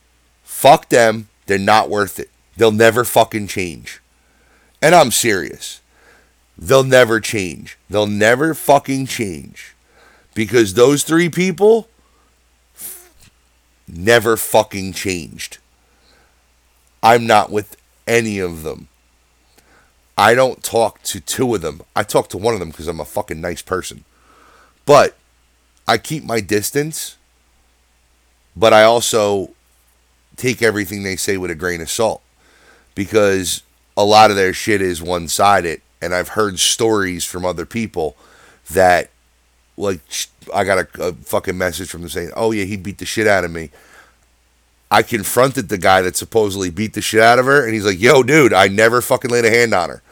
fuck them. They're not worth it. They'll never fucking change. And I'm serious. They'll never change. They'll never fucking change. Because those three people never fucking changed. I'm not with any of them. I don't talk to two of them. I talk to one of them because I'm a fucking nice person. But I keep my distance. But I also take everything they say with a grain of salt because a lot of their shit is one sided. And I've heard stories from other people that, like, I got a, a fucking message from them saying, oh, yeah, he beat the shit out of me. I confronted the guy that supposedly beat the shit out of her, and he's like, "Yo, dude, I never fucking laid a hand on her."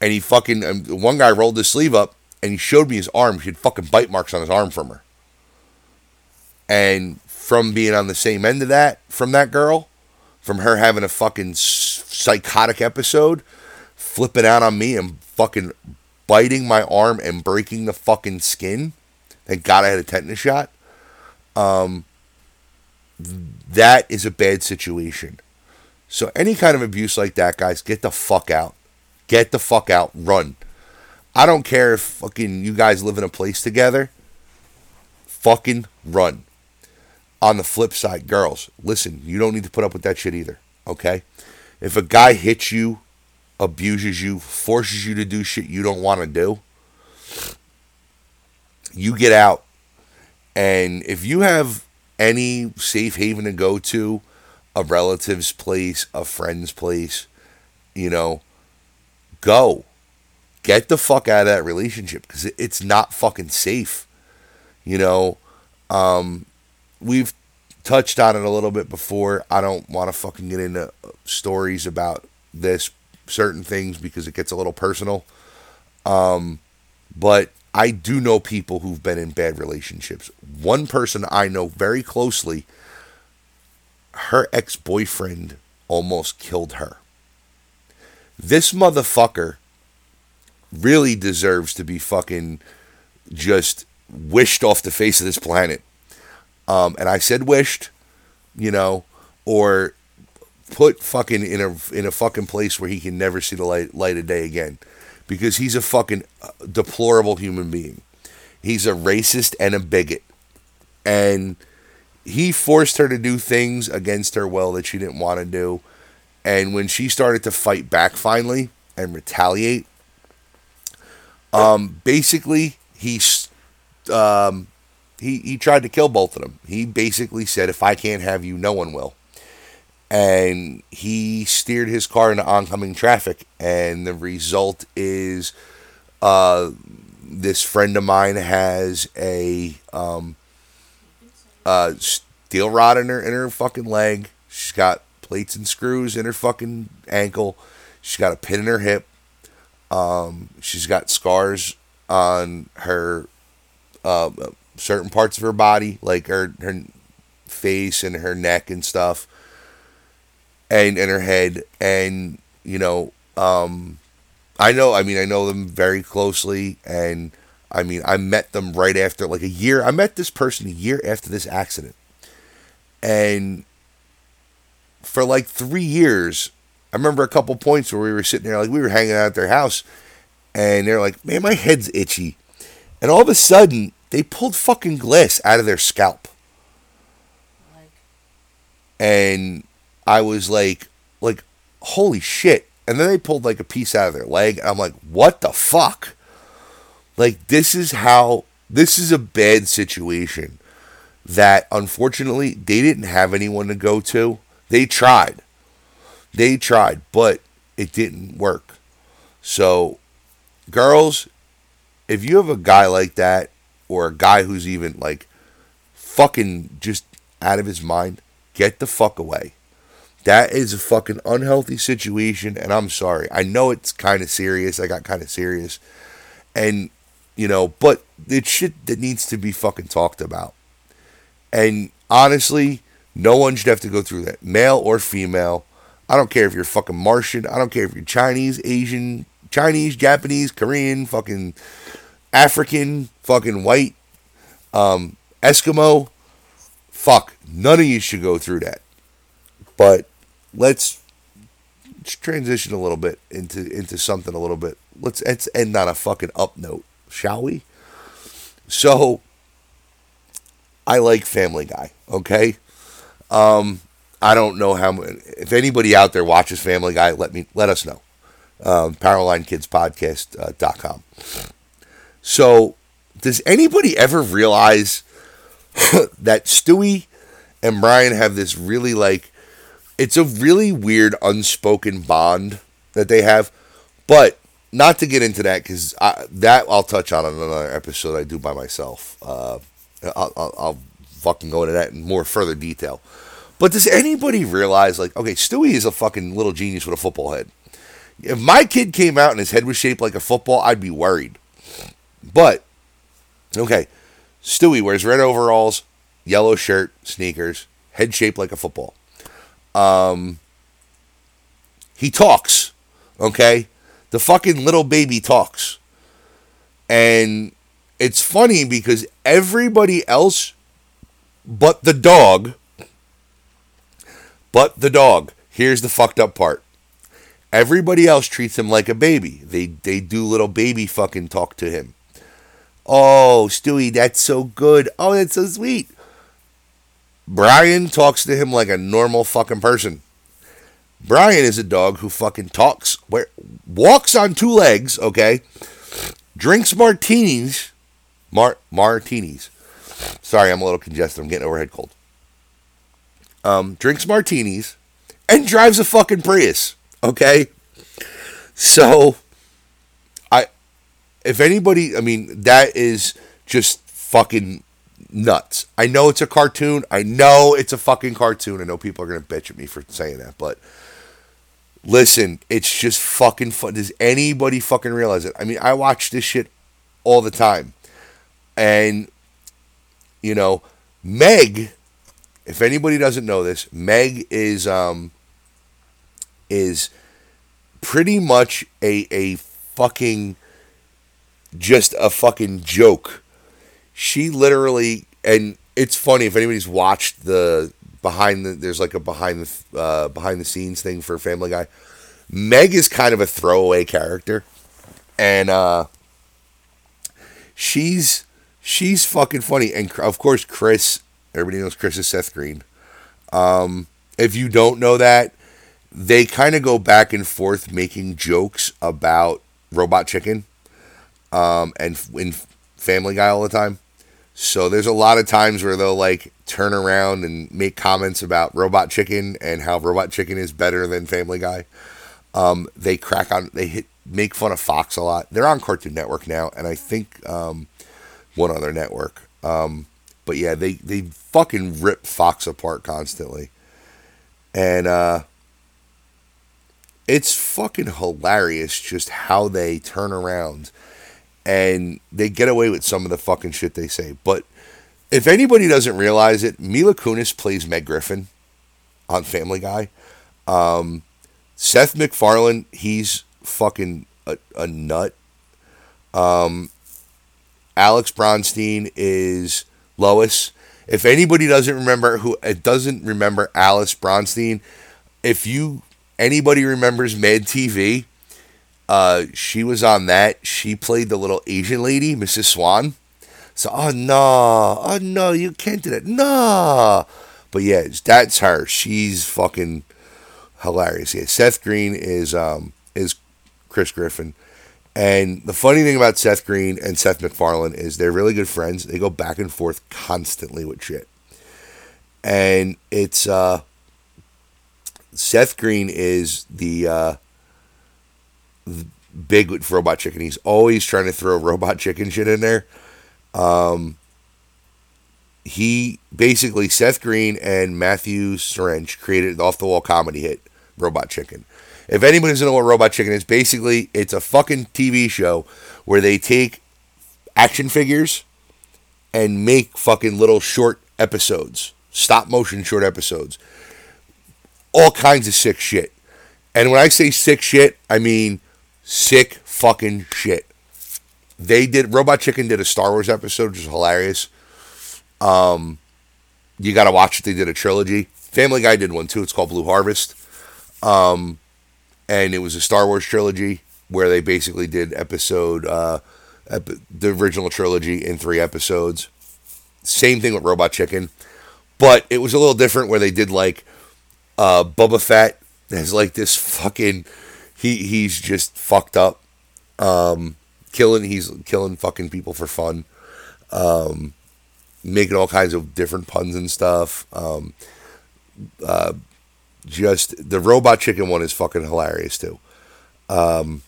And he fucking um, one guy rolled his sleeve up and he showed me his arm. He had fucking bite marks on his arm from her. And from being on the same end of that, from that girl, from her having a fucking psychotic episode, flipping out on me and fucking biting my arm and breaking the fucking skin. Thank God I had a tetanus shot. Um, that is a bad situation. So any kind of abuse like that, guys, get the fuck out. Get the fuck out. Run. I don't care if fucking you guys live in a place together. Fucking run. On the flip side, girls, listen, you don't need to put up with that shit either. Okay? If a guy hits you, abuses you, forces you to do shit you don't want to do, you get out. And if you have any safe haven to go to, a relative's place, a friend's place, you know, go. Get the fuck out of that relationship because it's not fucking safe. You know, um, we've touched on it a little bit before. I don't want to fucking get into stories about this certain things because it gets a little personal. Um, but I do know people who've been in bad relationships. One person I know very closely, her ex boyfriend almost killed her. This motherfucker really deserves to be fucking just wished off the face of this planet. Um, and I said wished, you know, or put fucking in a in a fucking place where he can never see the light light of day again because he's a fucking uh, deplorable human being. He's a racist and a bigot. And he forced her to do things against her will that she didn't want to do. And when she started to fight back finally and retaliate, um, basically he um, he he tried to kill both of them. He basically said, "If I can't have you, no one will." And he steered his car into oncoming traffic, and the result is uh, this friend of mine has a um, uh, steel rod in her in her fucking leg. She's got plates and screws in her fucking ankle. She's got a pin in her hip. Um, she's got scars on her uh, certain parts of her body, like her her face and her neck and stuff and in her head and you know um i know i mean i know them very closely and i mean i met them right after like a year i met this person a year after this accident and for like three years i remember a couple points where we were sitting there like we were hanging out at their house and they're like man my head's itchy and all of a sudden they pulled fucking glass out of their scalp like. and I was like, like, holy shit. And then they pulled like a piece out of their leg, I'm like, what the fuck? Like, this is how, this is a bad situation that unfortunately they didn't have anyone to go to. They tried. They tried, but it didn't work. So, girls, if you have a guy like that, or a guy who's even like fucking just out of his mind, get the fuck away. That is a fucking unhealthy situation, and I'm sorry. I know it's kind of serious. I got kind of serious. And, you know, but it's shit that needs to be fucking talked about. And honestly, no one should have to go through that, male or female. I don't care if you're fucking Martian. I don't care if you're Chinese, Asian, Chinese, Japanese, Korean, fucking African, fucking white, um, Eskimo. Fuck, none of you should go through that. But let's transition a little bit into into something a little bit. Let's let's end on a fucking up note, shall we? So I like Family Guy, okay? Um I don't know how if anybody out there watches Family Guy, let me let us know. Um, PowerlineKidsPodcast.com. Uh, so, does anybody ever realize that Stewie and Brian have this really like it's a really weird unspoken bond that they have, but not to get into that because that I'll touch on in another episode I do by myself. Uh, I'll, I'll, I'll fucking go into that in more further detail. But does anybody realize, like, okay, Stewie is a fucking little genius with a football head. If my kid came out and his head was shaped like a football, I'd be worried. But, okay, Stewie wears red overalls, yellow shirt, sneakers, head shaped like a football. Um, he talks, okay? The fucking little baby talks. And it's funny because everybody else but the dog but the dog. Here's the fucked up part. Everybody else treats him like a baby. They they do little baby fucking talk to him. Oh, Stewie, that's so good. Oh, that's so sweet. Brian talks to him like a normal fucking person. Brian is a dog who fucking talks, where walks on two legs, okay? Drinks martinis, mar martinis. Sorry, I'm a little congested. I'm getting overhead cold um, drinks martinis, and drives a fucking Prius. Okay, so I, if anybody, I mean, that is just fucking nuts. I know it's a cartoon. I know it's a fucking cartoon. I know people are gonna bitch at me for saying that, but listen, it's just fucking fun. Does anybody fucking realize it? I mean, I watch this shit all the time, and you know, Meg if anybody doesn't know this, Meg is um is pretty much a a fucking just a fucking joke. She literally and it's funny if anybody's watched the behind the there's like a behind the uh, behind the scenes thing for Family Guy. Meg is kind of a throwaway character, and uh, she's she's fucking funny. And of course, Chris Everybody knows Chris is Seth Green. Um, if you don't know that, they kind of go back and forth making jokes about Robot Chicken um, and in Family Guy all the time. So there's a lot of times where they'll like turn around and make comments about Robot Chicken and how Robot Chicken is better than Family Guy. Um, they crack on, they hit, make fun of Fox a lot. They're on Cartoon Network now, and I think um, one other network. Um, but yeah, they they fucking rip Fox apart constantly. And uh it's fucking hilarious just how they turn around and they get away with some of the fucking shit they say. But if anybody doesn't realize it, Mila Kunis plays Meg Griffin on Family Guy. Um, Seth MacFarlane, he's fucking a, a nut. Um, Alex Bronstein is Lois. If anybody doesn't remember who it doesn't remember Alice Bronstein, if you anybody remembers Mad TV, uh, she was on that. She played the little Asian lady, Mrs. Swan. So oh no, oh no, you can't do that. No. But yeah, that's her. She's fucking hilarious. Yeah, Seth Green is um is Chris Griffin. And the funny thing about Seth Green and Seth MacFarlane is they're really good friends. They go back and forth constantly with shit. And it's uh Seth Green is the uh big with Robot Chicken. He's always trying to throw Robot Chicken shit in there. Um he basically Seth Green and Matthew Senreich created the off the wall comedy hit Robot Chicken. If anybody doesn't know what Robot Chicken is, basically it's a fucking TV show where they take action figures and make fucking little short episodes, stop motion short episodes. All kinds of sick shit. And when I say sick shit, I mean Sick fucking shit. They did Robot Chicken did a Star Wars episode, which is hilarious. Um, you got to watch it. They did a trilogy. Family Guy did one too. It's called Blue Harvest. Um, and it was a Star Wars trilogy where they basically did episode uh, ep- the original trilogy in three episodes. Same thing with Robot Chicken, but it was a little different where they did like uh, Boba Fett has like this fucking he he's just fucked up, um, killing he's killing fucking people for fun, um, making all kinds of different puns and stuff. Um, uh, just the Robot Chicken one is fucking hilarious too. Um,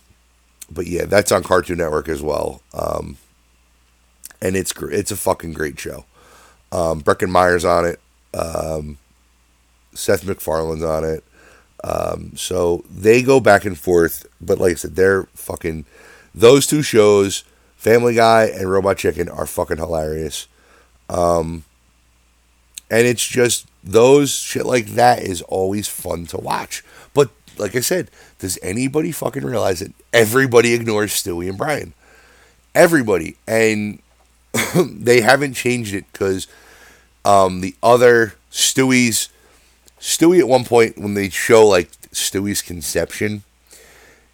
but yeah, that's on Cartoon Network as well. Um, and it's it's a fucking great show. Um, Breckin Meyer's on it. Um, Seth MacFarlane's on it. Um, so they go back and forth, but like I said, they're fucking those two shows, Family Guy and Robot Chicken, are fucking hilarious. Um, and it's just those shit like that is always fun to watch. But like I said, does anybody fucking realize that everybody ignores Stewie and Brian? Everybody, and they haven't changed it because um, the other Stewie's Stewie at one point when they show like Stewie's conception,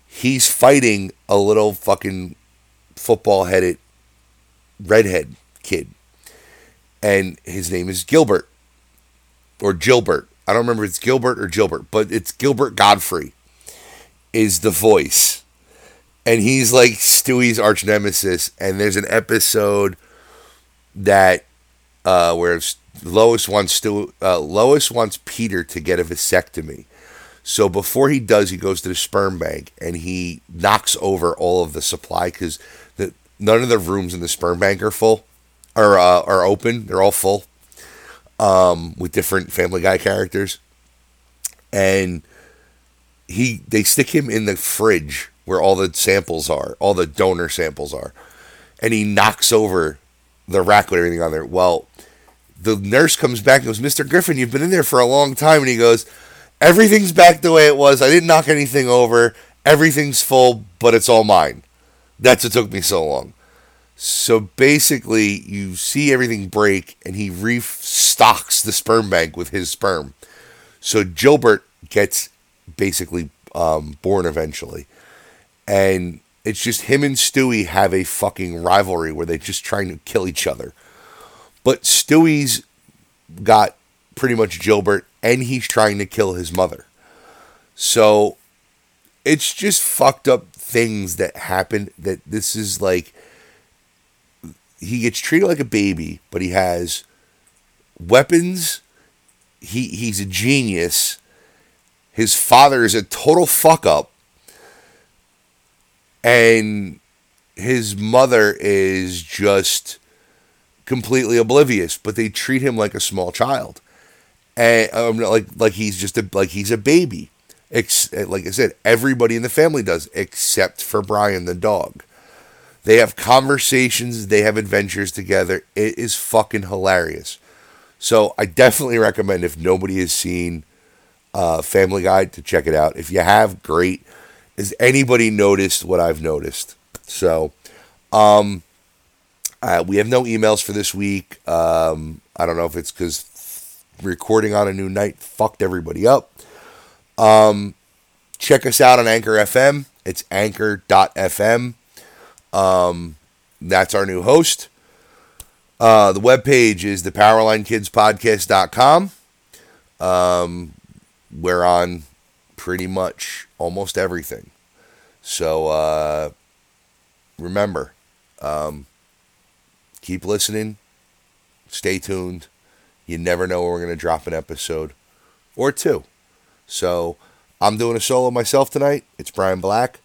he's fighting a little fucking football headed redhead kid. And his name is Gilbert. Or Gilbert. I don't remember if it's Gilbert or Gilbert, but it's Gilbert Gottfried is the voice. And he's like Stewie's arch nemesis. And there's an episode that uh, where Lois wants Stu, uh, Lois wants Peter to get a vasectomy. So before he does, he goes to the sperm bank and he knocks over all of the supply because none of the rooms in the sperm bank are full, are uh, are open. They're all full, um, with different Family Guy characters, and he they stick him in the fridge where all the samples are, all the donor samples are, and he knocks over the rack with everything on there. Well, the nurse comes back and goes, Mr. Griffin, you've been in there for a long time. And he goes, Everything's back the way it was. I didn't knock anything over. Everything's full, but it's all mine. That's what took me so long. So basically, you see everything break, and he restocks the sperm bank with his sperm. So Gilbert gets basically um, born eventually. And it's just him and Stewie have a fucking rivalry where they're just trying to kill each other. But Stewie's got pretty much Gilbert, and he's trying to kill his mother. So it's just fucked up things that happen. That this is like he gets treated like a baby, but he has weapons. He he's a genius. His father is a total fuck up. And his mother is just completely oblivious, but they treat him like a small child, and um, like like he's just a like he's a baby. Ex- like I said, everybody in the family does except for Brian the dog. They have conversations, they have adventures together. It is fucking hilarious. So I definitely recommend if nobody has seen uh, Family Guy to check it out. If you have, great. Has anybody noticed what I've noticed? So, um, uh, we have no emails for this week. Um, I don't know if it's because recording on a new night fucked everybody up. Um, check us out on Anchor FM. It's anchor.fm. Um, that's our new host. Uh, the webpage is thepowerlinekidspodcast.com. Um, we're on pretty much almost everything. So uh, remember, um, keep listening. Stay tuned. You never know when we're going to drop an episode or two. So I'm doing a solo myself tonight. It's Brian Black.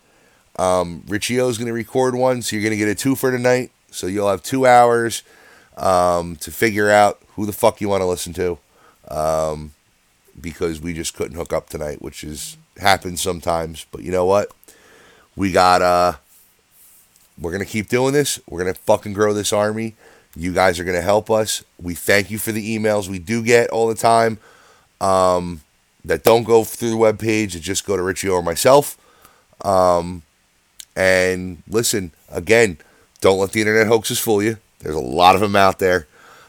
Um, Richie O is going to record one, so you're going to get a two for tonight. So you'll have two hours um, to figure out who the fuck you want to listen to. Um, because we just couldn't hook up tonight, which is happens sometimes. But you know what? We got uh we're gonna keep doing this. We're gonna fucking grow this army. You guys are gonna help us. We thank you for the emails we do get all the time. Um, that don't go through the webpage, that just go to Richie or myself. Um, And listen, again, don't let the internet hoaxes fool you. There's a lot of them out there.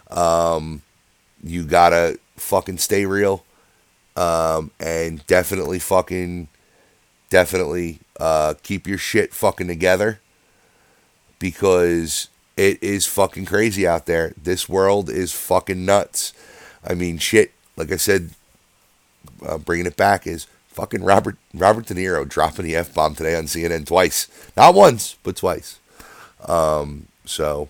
Um, you gotta fucking stay real. Um, and definitely fucking, definitely uh, keep your shit fucking together because it is fucking crazy out there. This world is fucking nuts. I mean, shit. Like I said, uh, bringing it back is fucking Robert Robert De Niro dropping the f bomb today on CNN twice, not once but twice. Um, so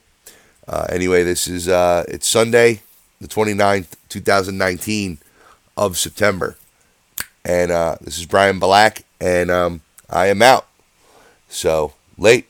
uh, anyway, this is uh, it's Sunday, the 29th, 2019 of September, and uh, this is Brian Black, and um, I am out. So late.